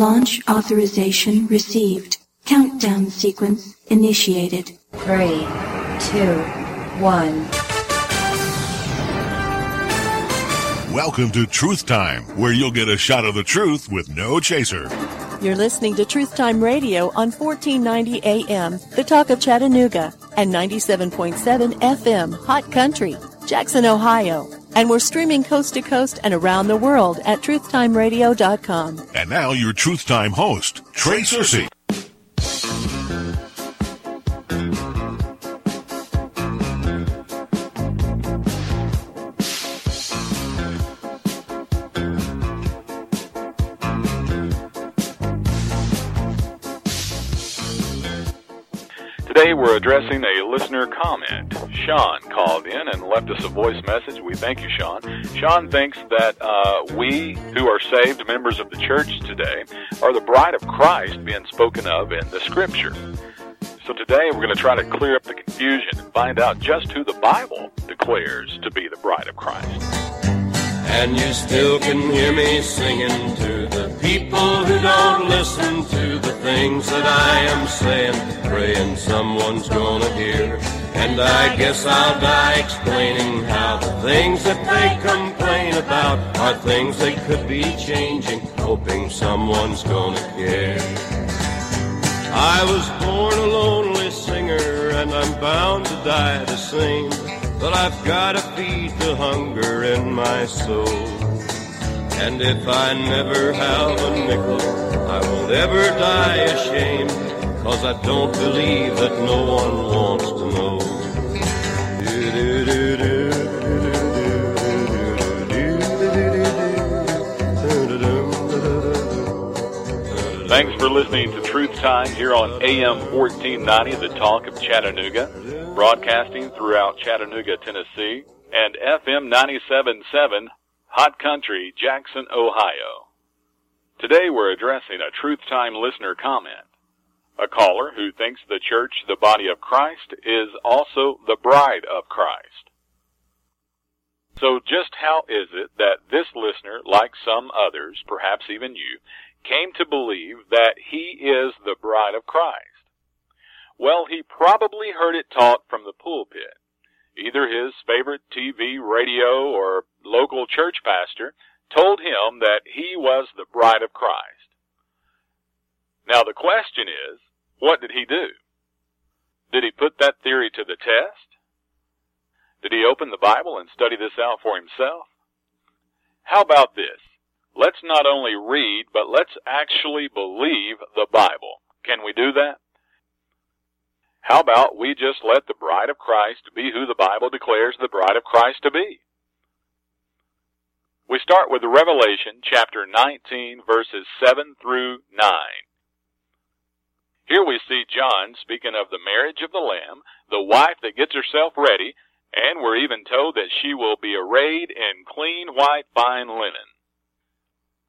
Launch authorization received. Countdown sequence initiated. Three, two, one. Welcome to Truth Time, where you'll get a shot of the truth with no chaser. You're listening to Truth Time Radio on 1490 AM, The Talk of Chattanooga, and 97.7 FM, Hot Country, Jackson, Ohio. And we're streaming coast to coast and around the world at truthtimeradio.com. And now your Truth Time host, Trey Cersei. Today we're addressing a listener comment. Sean called in and left us a voice message. We thank you, Sean. Sean thinks that uh, we who are saved members of the church today are the bride of Christ being spoken of in the scripture. So today we're going to try to clear up the confusion and find out just who the Bible declares to be the bride of Christ. And you still can hear me singing to the people who don't listen to the things that I am saying, praying someone's gonna hear. And I guess I'll die explaining how the things that they complain about are things they could be changing, hoping someone's gonna care. I was born a lonely singer and I'm bound to die the same. But I've gotta feed the hunger in my soul. And if I never have a nickel, I won't ever die ashamed. Cause I don't believe that no one wants to know. Thanks for listening to Truth Time here on AM 1490, the talk of Chattanooga, broadcasting throughout Chattanooga, Tennessee, and FM 97.7, Hot Country, Jackson, Ohio. Today we're addressing a Truth Time listener comment. A caller who thinks the church, the body of Christ, is also the bride of Christ. So just how is it that this like some others, perhaps even you, came to believe that he is the bride of Christ? Well, he probably heard it taught from the pulpit. Either his favorite TV, radio, or local church pastor told him that he was the bride of Christ. Now the question is, what did he do? Did he put that theory to the test? Did he open the Bible and study this out for himself? How about this? Let's not only read, but let's actually believe the Bible. Can we do that? How about we just let the bride of Christ be who the Bible declares the bride of Christ to be? We start with Revelation chapter 19 verses 7 through 9. Here we see John speaking of the marriage of the Lamb, the wife that gets herself ready, and we're even told that she will be arrayed in clean white fine linen.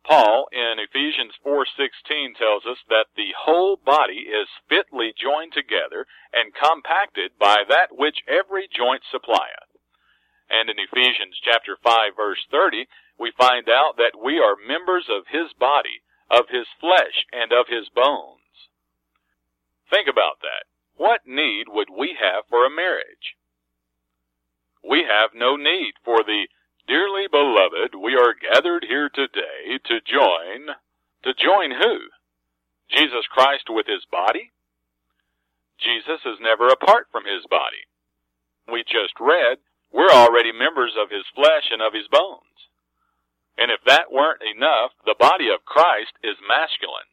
Paul in Ephesians 4:16 tells us that the whole body is fitly joined together and compacted by that which every joint supplieth. And in Ephesians chapter 5 verse 30, we find out that we are members of his body, of his flesh, and of his bones. Think about that. What need would we have for a marriage? We have no need for the Dearly beloved, we are gathered here today to join, to join who? Jesus Christ with his body? Jesus is never apart from his body. We just read, we're already members of his flesh and of his bones. And if that weren't enough, the body of Christ is masculine,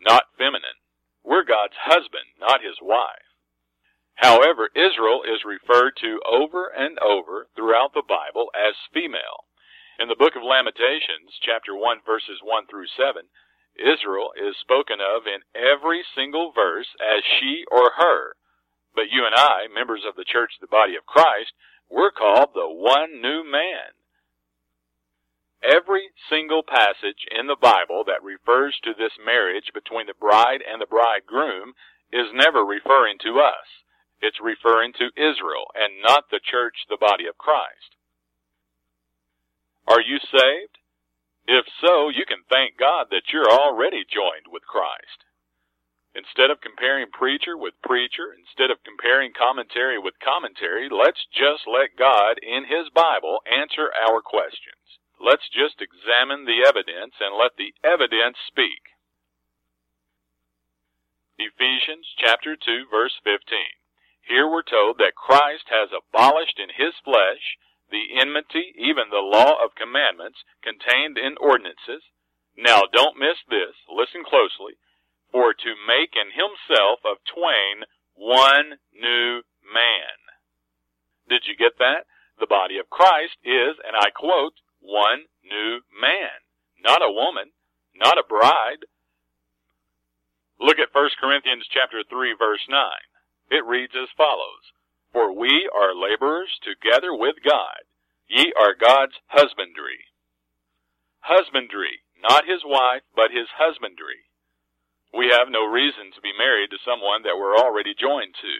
not feminine. We're God's husband, not his wife. However, Israel is referred to over and over throughout the Bible as female. In the book of Lamentations, chapter 1, verses 1 through 7, Israel is spoken of in every single verse as she or her. But you and I, members of the church, the body of Christ, we're called the one new man. Every single passage in the Bible that refers to this marriage between the bride and the bridegroom is never referring to us. It's referring to Israel and not the church, the body of Christ. Are you saved? If so, you can thank God that you're already joined with Christ. Instead of comparing preacher with preacher, instead of comparing commentary with commentary, let's just let God in His Bible answer our questions. Let's just examine the evidence and let the evidence speak. Ephesians chapter 2 verse 15. Here we're told that Christ has abolished in His flesh the enmity, even the law of commandments contained in ordinances. Now don't miss this. Listen closely for to make in himself of twain one new man. Did you get that? The body of Christ is, and I quote, one new man. Not a woman, not a bride. Look at 1 Corinthians chapter 3 verse 9. It reads as follows, For we are laborers together with God. Ye are God's husbandry. Husbandry, not his wife, but his husbandry. We have no reason to be married to someone that we're already joined to.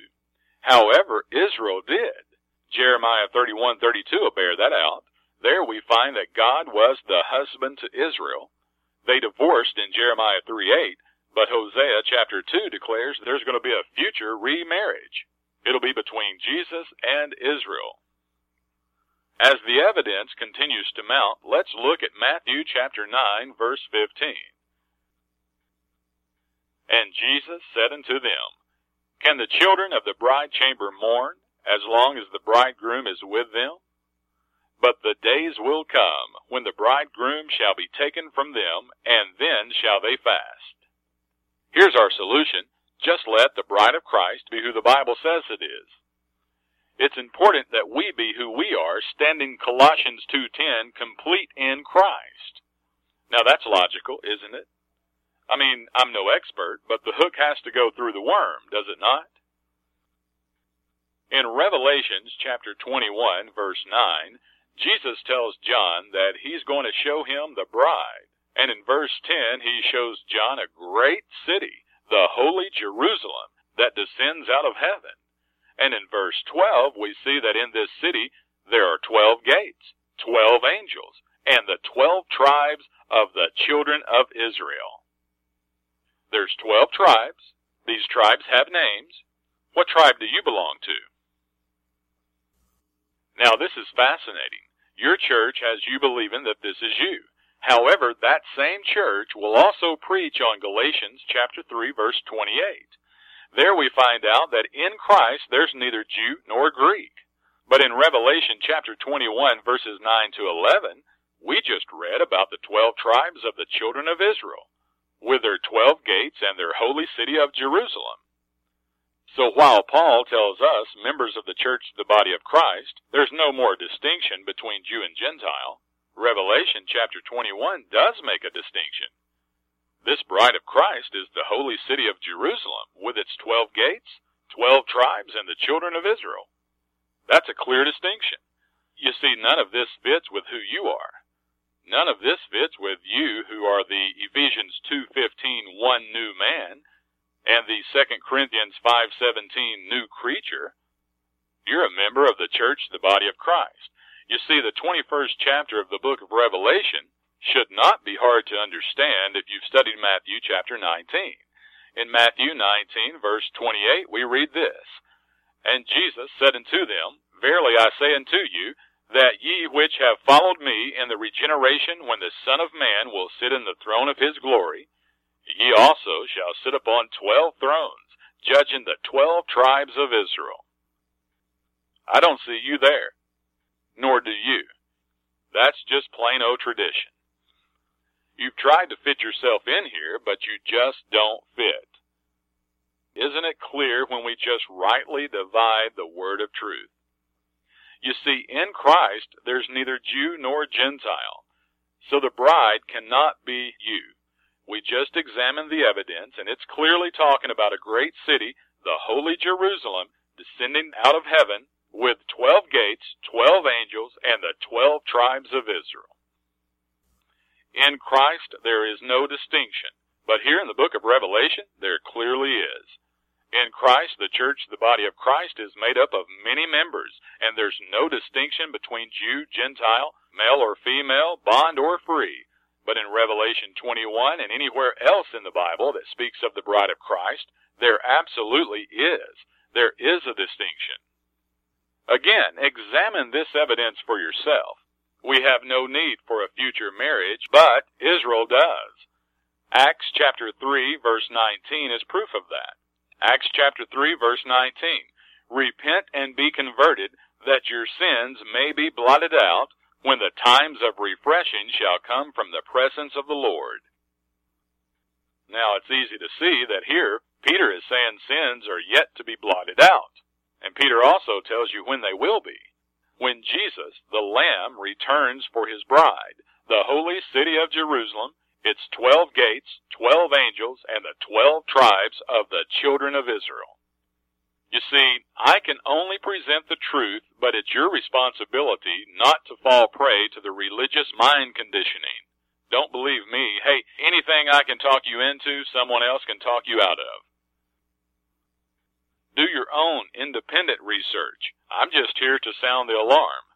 However, Israel did. Jeremiah 31:32 will bear that out. There we find that God was the husband to Israel. They divorced in Jeremiah 3:8, but Hosea chapter 2 declares there's going to be a future remarriage. It'll be between Jesus and Israel. As the evidence continues to mount, let's look at Matthew chapter 9 verse 15. And Jesus said unto them, Can the children of the bride chamber mourn, as long as the bridegroom is with them? But the days will come, when the bridegroom shall be taken from them, and then shall they fast. Here's our solution. Just let the bride of Christ be who the Bible says it is. It's important that we be who we are, standing Colossians 2.10, complete in Christ. Now that's logical, isn't it? I mean, I'm no expert, but the hook has to go through the worm, does it not? In Revelations chapter 21 verse 9, Jesus tells John that he's going to show him the bride. And in verse 10, he shows John a great city, the holy Jerusalem, that descends out of heaven. And in verse 12, we see that in this city there are 12 gates, 12 angels, and the 12 tribes of the children of Israel. There's 12 tribes. These tribes have names. What tribe do you belong to? Now this is fascinating. Your church has you believing that this is you. However, that same church will also preach on Galatians chapter 3 verse 28. There we find out that in Christ there's neither Jew nor Greek. But in Revelation chapter 21 verses 9 to 11, we just read about the 12 tribes of the children of Israel with their twelve gates and their holy city of Jerusalem. So while Paul tells us, members of the church, the body of Christ, there's no more distinction between Jew and Gentile, Revelation chapter 21 does make a distinction. This bride of Christ is the holy city of Jerusalem with its twelve gates, twelve tribes, and the children of Israel. That's a clear distinction. You see, none of this fits with who you are. None of this fits with you who are the Ephesians 2:15 one new man and the 2 Corinthians 5:17 new creature. You're a member of the church, the body of Christ. You see the 21st chapter of the book of Revelation should not be hard to understand if you've studied Matthew chapter 19. In Matthew 19 verse 28 we read this, And Jesus said unto them, Verily I say unto you, that ye which have followed me in the regeneration when the Son of Man will sit in the throne of his glory, ye also shall sit upon twelve thrones, judging the twelve tribes of Israel. I don't see you there, nor do you. That's just plain old tradition. You've tried to fit yourself in here, but you just don't fit. Isn't it clear when we just rightly divide the word of truth? You see, in Christ, there's neither Jew nor Gentile. So the bride cannot be you. We just examined the evidence, and it's clearly talking about a great city, the holy Jerusalem, descending out of heaven with 12 gates, 12 angels, and the 12 tribes of Israel. In Christ, there is no distinction, but here in the book of Revelation, there clearly is. In Christ, the church, the body of Christ, is made up of many members, and there's no distinction between Jew, Gentile, male or female, bond or free. But in Revelation 21 and anywhere else in the Bible that speaks of the bride of Christ, there absolutely is. There is a distinction. Again, examine this evidence for yourself. We have no need for a future marriage, but Israel does. Acts chapter 3 verse 19 is proof of that. Acts chapter 3 verse 19. Repent and be converted that your sins may be blotted out when the times of refreshing shall come from the presence of the Lord. Now it's easy to see that here Peter is saying sins are yet to be blotted out. And Peter also tells you when they will be. When Jesus, the Lamb, returns for his bride, the holy city of Jerusalem, its twelve gates, twelve angels, and the twelve tribes of the children of Israel. You see, I can only present the truth, but it's your responsibility not to fall prey to the religious mind conditioning. Don't believe me. Hey, anything I can talk you into, someone else can talk you out of. Do your own independent research. I'm just here to sound the alarm.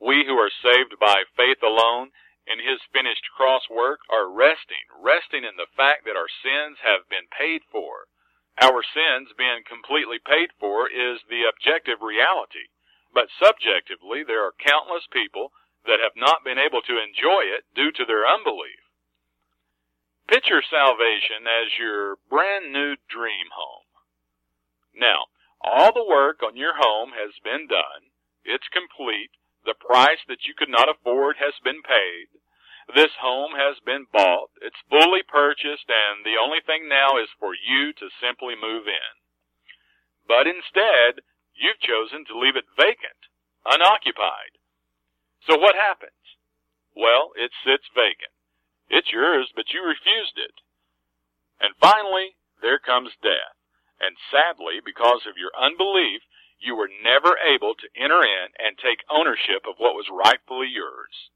We who are saved by faith alone in his finished cross work are resting, resting in the fact that our sins have been paid for. Our sins being completely paid for is the objective reality, but subjectively there are countless people that have not been able to enjoy it due to their unbelief. Picture salvation as your brand new dream home. Now, all the work on your home has been done. It's complete. The price that you could not afford has been paid. This home has been bought, it's fully purchased, and the only thing now is for you to simply move in. But instead, you've chosen to leave it vacant, unoccupied. So what happens? Well, it sits vacant. It's yours, but you refused it. And finally, there comes death. And sadly, because of your unbelief, you were never able to enter in and take ownership of what was rightfully yours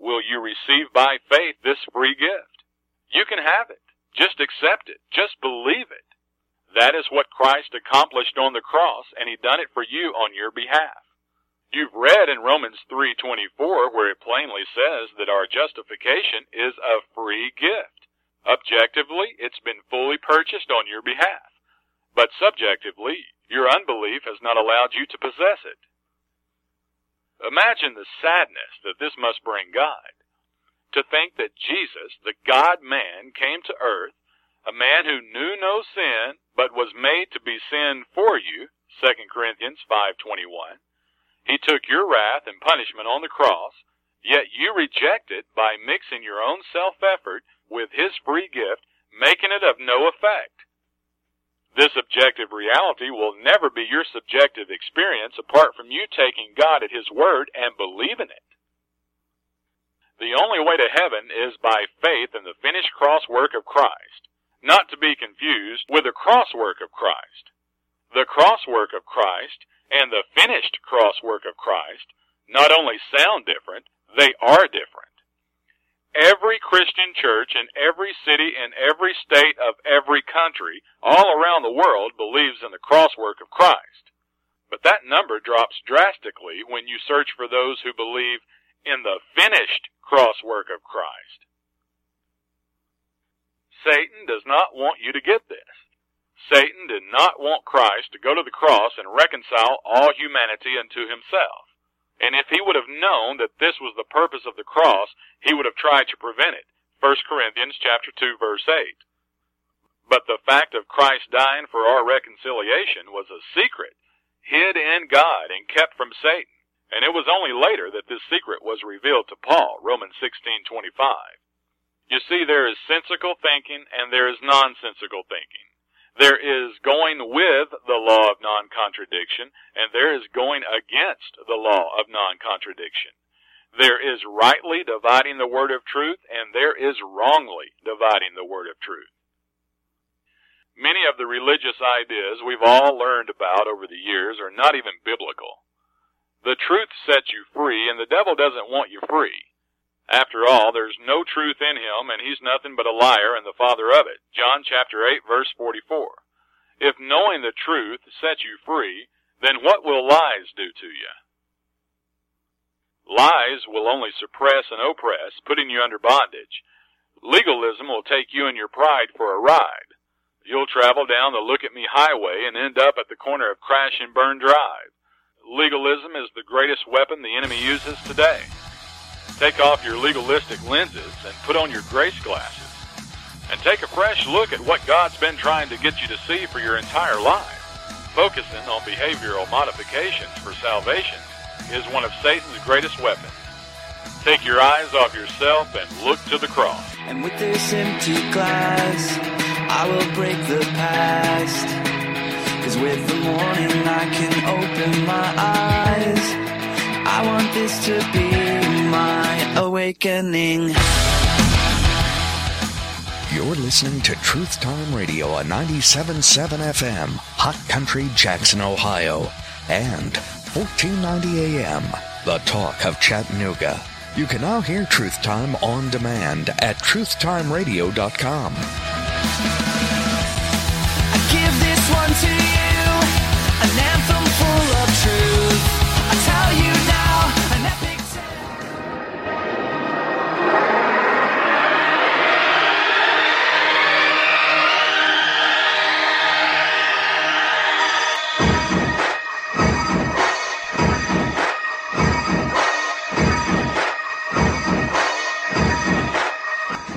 will you receive by faith this free gift. You can have it. Just accept it. Just believe it. That is what Christ accomplished on the cross, and he done it for you on your behalf. You've read in Romans 3:24 where it plainly says that our justification is a free gift. Objectively, it's been fully purchased on your behalf. But subjectively, your unbelief has not allowed you to possess it. Imagine the sadness that this must bring God. To think that Jesus, the God man, came to earth, a man who knew no sin, but was made to be sin for you, 2 Corinthians 5.21. He took your wrath and punishment on the cross, yet you reject it by mixing your own self-effort with his free gift, making it of no effect. This objective reality will never be your subjective experience apart from you taking God at His word and believing it. The only way to heaven is by faith in the finished cross work of Christ, not to be confused with the cross work of Christ. The cross work of Christ and the finished cross work of Christ not only sound different, they are different. Every Christian church in every city in every state of every country all around the world believes in the crosswork of Christ. But that number drops drastically when you search for those who believe in the finished crosswork of Christ. Satan does not want you to get this. Satan did not want Christ to go to the cross and reconcile all humanity unto himself. And if he would have known that this was the purpose of the cross, he would have tried to prevent it. 1 Corinthians chapter 2 verse 8. But the fact of Christ dying for our reconciliation was a secret, hid in God and kept from Satan. And it was only later that this secret was revealed to Paul, Romans 16:25. You see there is sensical thinking and there is nonsensical thinking. There is going with the law of non-contradiction, and there is going against the law of non-contradiction. There is rightly dividing the word of truth, and there is wrongly dividing the word of truth. Many of the religious ideas we've all learned about over the years are not even biblical. The truth sets you free, and the devil doesn't want you free. After all, there's no truth in him, and he's nothing but a liar and the father of it. John chapter 8 verse 44. If knowing the truth sets you free, then what will lies do to you? Lies will only suppress and oppress, putting you under bondage. Legalism will take you and your pride for a ride. You'll travel down the look at me highway and end up at the corner of Crash and Burn Drive. Legalism is the greatest weapon the enemy uses today. Take off your legalistic lenses and put on your grace glasses. And take a fresh look at what God's been trying to get you to see for your entire life. Focusing on behavioral modifications for salvation is one of Satan's greatest weapons. Take your eyes off yourself and look to the cross. And with this empty glass, I will break the past. Cause with the morning, I can open my eyes. I want this to be my awakening. You're listening to Truth Time Radio on 97.7 FM, Hot Country, Jackson, Ohio, and 1490 AM, The Talk of Chattanooga. You can now hear Truth Time on demand at truthtimeradio.com.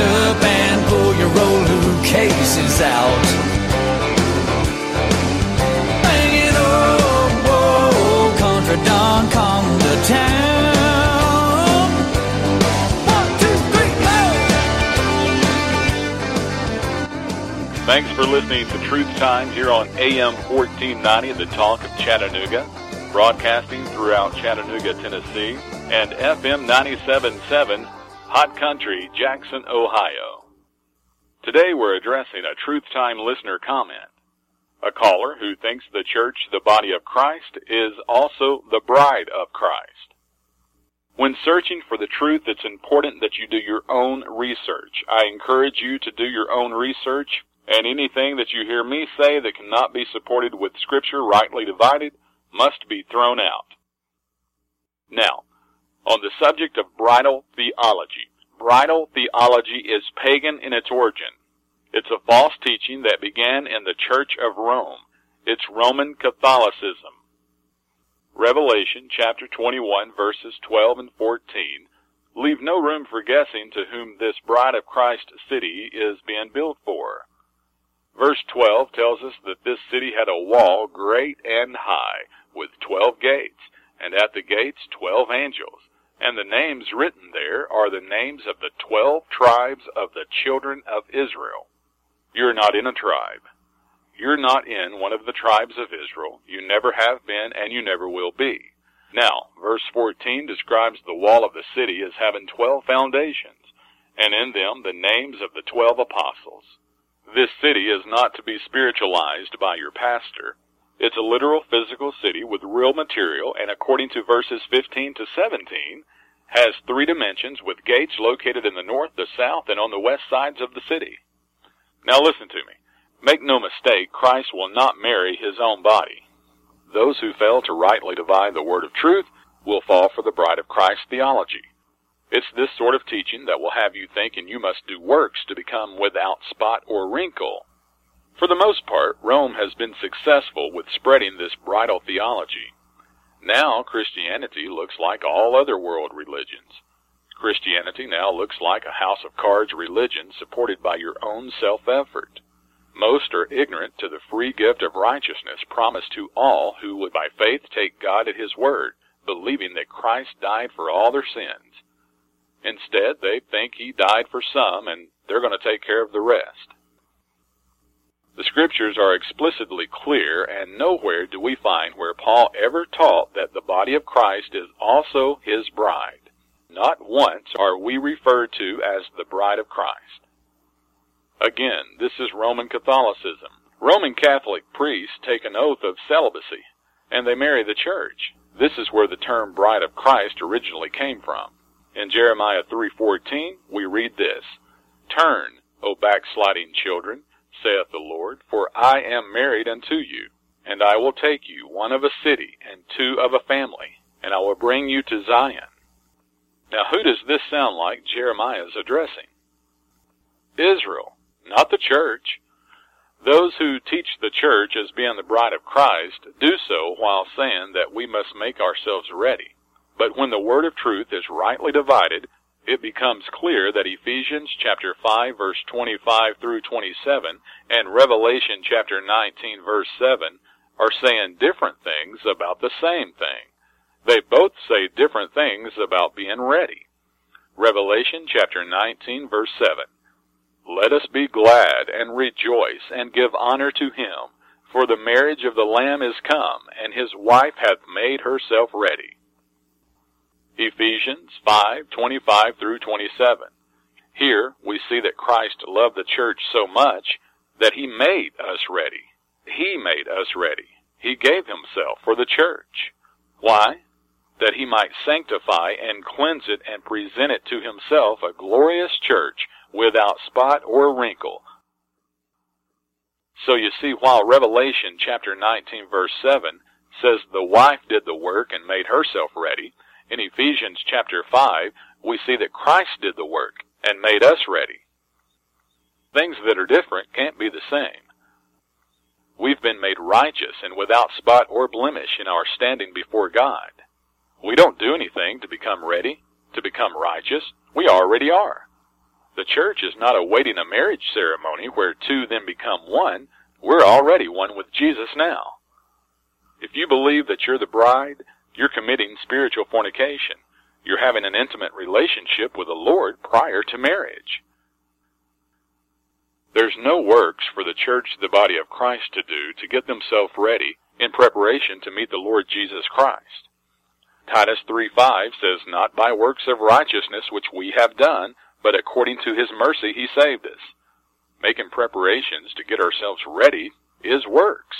Up and pull your roller cases out. Thanks for listening to Truth Time here on AM 1490, The Talk of Chattanooga, broadcasting throughout Chattanooga, Tennessee, and FM 97.7, Hot Country, Jackson, Ohio. Today we're addressing a Truth Time listener comment. A caller who thinks the church, the body of Christ, is also the bride of Christ. When searching for the truth, it's important that you do your own research. I encourage you to do your own research, and anything that you hear me say that cannot be supported with scripture rightly divided must be thrown out. Now, on the subject of bridal theology. Bridal theology is pagan in its origin. It's a false teaching that began in the Church of Rome. It's Roman Catholicism. Revelation chapter 21 verses 12 and 14 leave no room for guessing to whom this bride of Christ city is being built for. Verse 12 tells us that this city had a wall great and high with 12 gates, and at the gates 12 angels. And the names written there are the names of the 12 tribes of the children of Israel. You're not in a tribe. You're not in one of the tribes of Israel. You never have been and you never will be. Now, verse 14 describes the wall of the city as having 12 foundations, and in them the names of the 12 apostles. This city is not to be spiritualized by your pastor. It's a literal physical city with real material and according to verses 15 to 17 has three dimensions with gates located in the north, the south, and on the west sides of the city. Now listen to me. Make no mistake, Christ will not marry his own body. Those who fail to rightly divide the word of truth will fall for the bride of Christ theology. It's this sort of teaching that will have you thinking you must do works to become without spot or wrinkle. For the most part, Rome has been successful with spreading this bridal theology. Now Christianity looks like all other world religions. Christianity now looks like a house of cards religion supported by your own self-effort. Most are ignorant to the free gift of righteousness promised to all who would by faith take God at His word, believing that Christ died for all their sins. Instead, they think He died for some and they're going to take care of the rest. The scriptures are explicitly clear, and nowhere do we find where Paul ever taught that the body of Christ is also his bride. Not once are we referred to as the bride of Christ. Again, this is Roman Catholicism. Roman Catholic priests take an oath of celibacy, and they marry the church. This is where the term bride of Christ originally came from. In Jeremiah 3:14, we read this: "Turn, O backsliding children, saith the Lord, for I am married unto you, and I will take you, one of a city, and two of a family, and I will bring you to Zion." Now who does this sound like Jeremiah is addressing? Israel not the church. Those who teach the church as being the bride of Christ do so while saying that we must make ourselves ready. But when the word of truth is rightly divided, it becomes clear that Ephesians chapter 5 verse 25 through 27 and Revelation chapter 19 verse 7 are saying different things about the same thing. They both say different things about being ready. Revelation chapter 19 verse 7 let us be glad and rejoice and give honor to him, for the marriage of the Lamb is come, and his wife hath made herself ready. Ephesians 5:25 through 27. Here we see that Christ loved the church so much that he made us ready. He made us ready. He gave himself for the church. Why? That he might sanctify and cleanse it and present it to himself a glorious church without spot or wrinkle. So you see, while Revelation chapter 19 verse 7 says the wife did the work and made herself ready, in Ephesians chapter 5 we see that Christ did the work and made us ready. Things that are different can't be the same. We've been made righteous and without spot or blemish in our standing before God. We don't do anything to become ready, to become righteous. We already are. The church is not awaiting a marriage ceremony where two then become one. We're already one with Jesus now. If you believe that you're the bride, you're committing spiritual fornication. You're having an intimate relationship with the Lord prior to marriage. There's no works for the church, the body of Christ, to do to get themselves ready in preparation to meet the Lord Jesus Christ. Titus 3:5 says, Not by works of righteousness which we have done, but according to his mercy he saved us. Making preparations to get ourselves ready is works.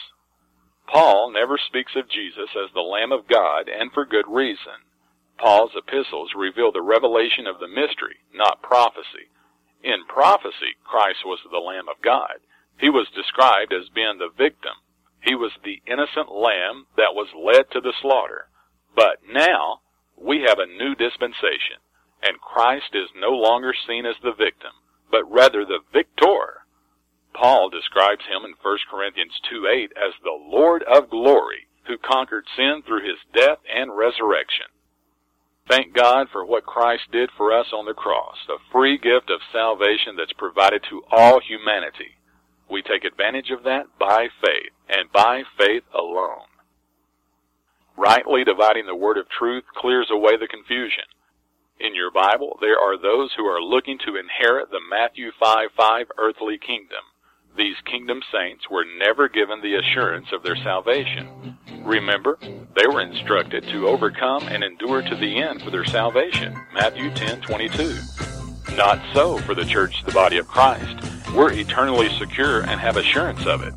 Paul never speaks of Jesus as the Lamb of God, and for good reason. Paul's epistles reveal the revelation of the mystery, not prophecy. In prophecy, Christ was the Lamb of God. He was described as being the victim. He was the innocent lamb that was led to the slaughter. But now, we have a new dispensation and Christ is no longer seen as the victim, but rather the victor. Paul describes him in 1 Corinthians 2:8 as the Lord of glory, who conquered sin through his death and resurrection. Thank God for what Christ did for us on the cross, a free gift of salvation that's provided to all humanity. We take advantage of that by faith, and by faith alone. Rightly dividing the word of truth clears away the confusion in your Bible, there are those who are looking to inherit the Matthew 5 5 earthly kingdom. These kingdom saints were never given the assurance of their salvation. Remember, they were instructed to overcome and endure to the end for their salvation. Matthew 10 22. Not so for the church, the body of Christ. We're eternally secure and have assurance of it.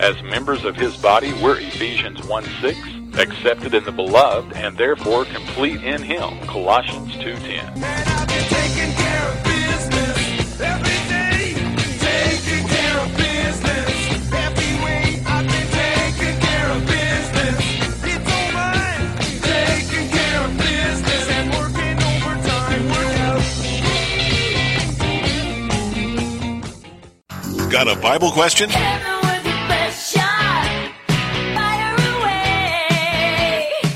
As members of his body, we're Ephesians 1 6 accepted in the beloved, and therefore complete in him. Colossians 2.10. Got a Bible question?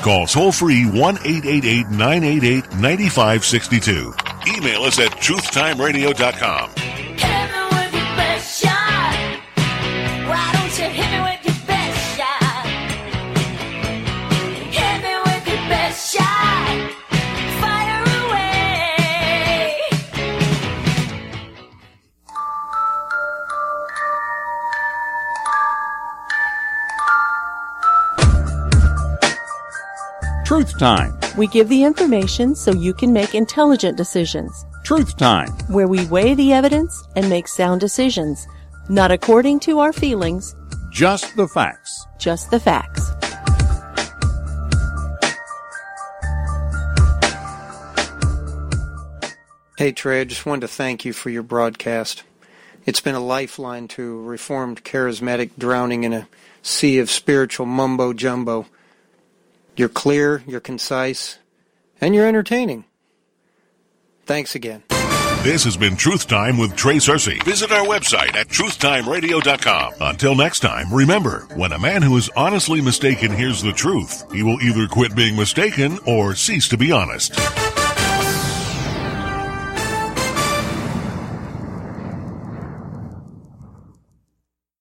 Call toll free 1 888 988 9562. Email us at truthtimeradio.com. Truth Time. We give the information so you can make intelligent decisions. Truth Time. Where we weigh the evidence and make sound decisions, not according to our feelings, Just the facts. just the facts. Hey, Trey, I just wanted to thank you for your broadcast. It's been a lifeline to reformed charismatic drowning in a sea of spiritual mumbo jumbo. You're clear, you're concise, and you're entertaining. Thanks again. This has been Truth Time with Trey Cersei. Visit our website at truthtimeradio.com. Until next time, remember, when a man who is honestly mistaken hears the truth, he will either quit being mistaken or cease to be honest.